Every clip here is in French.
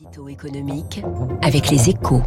L'édito économique avec les échos.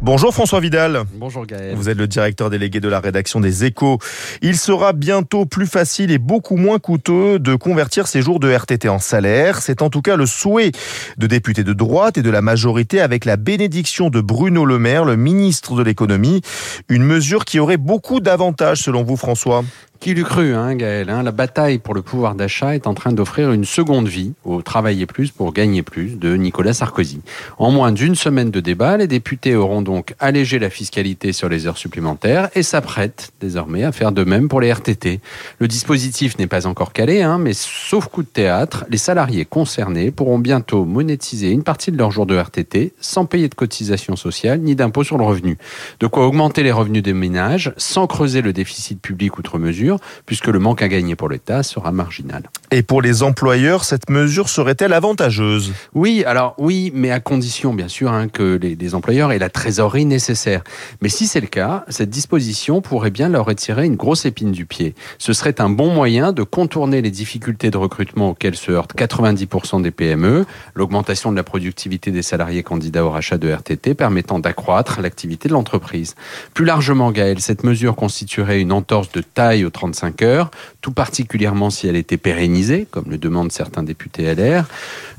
Bonjour François Vidal. Bonjour Gaël. Vous êtes le directeur délégué de la rédaction des échos. Il sera bientôt plus facile et beaucoup moins coûteux de convertir ces jours de RTT en salaire. C'est en tout cas le souhait de députés de droite et de la majorité avec la bénédiction de Bruno Le Maire, le ministre de l'économie. Une mesure qui aurait beaucoup d'avantages selon vous François? Qui l'eût cru, hein, Gaël hein? La bataille pour le pouvoir d'achat est en train d'offrir une seconde vie au Travailler plus pour gagner plus de Nicolas Sarkozy. En moins d'une semaine de débat, les députés auront donc allégé la fiscalité sur les heures supplémentaires et s'apprêtent désormais à faire de même pour les RTT. Le dispositif n'est pas encore calé, hein, mais sauf coup de théâtre, les salariés concernés pourront bientôt monétiser une partie de leur jour de RTT sans payer de cotisation sociale ni d'impôt sur le revenu. De quoi augmenter les revenus des ménages sans creuser le déficit public outre mesure puisque le manque à gagner pour l'État sera marginal. Et pour les employeurs, cette mesure serait-elle avantageuse? Oui, alors oui, mais à condition bien sûr hein, que les, les, employeurs aient la trésorerie nécessaire. Mais si c'est le cas, cette disposition pourrait bien leur retirer une grosse épine du pied. Ce serait un bon moyen de contourner les difficultés de recrutement auxquelles se heurtent 90% des PME, l'augmentation de la productivité des salariés candidats au rachat de RTT permettant d'accroître l'activité de l'entreprise. Plus largement, Gaël, cette mesure constituerait une entorse de taille au 35 heures, tout particulièrement si elle était pérennisée, comme le demandent certains députés LR.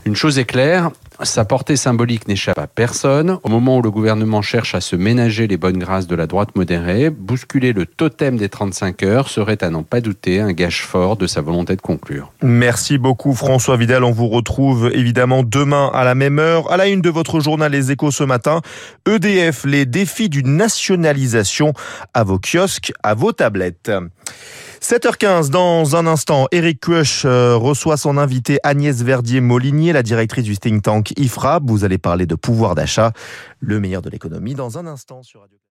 Une chose est claire, sa portée symbolique n'échappe à personne. Au moment où le gouvernement cherche à se ménager les bonnes grâces de la droite modérée, bousculer le totem des 35 heures serait à n'en pas douter un gage fort de sa volonté de conclure. Merci beaucoup François Vidal. On vous retrouve évidemment demain à la même heure. À la une de votre journal Les Échos ce matin, EDF, les défis d'une nationalisation à vos kiosques, à vos tablettes. 7h15, dans un instant, Eric Kuesch reçoit son invité Agnès Verdier-Molinier, la directrice du think tank IFRA. Vous allez parler de pouvoir d'achat, le meilleur de l'économie, dans un instant sur Radio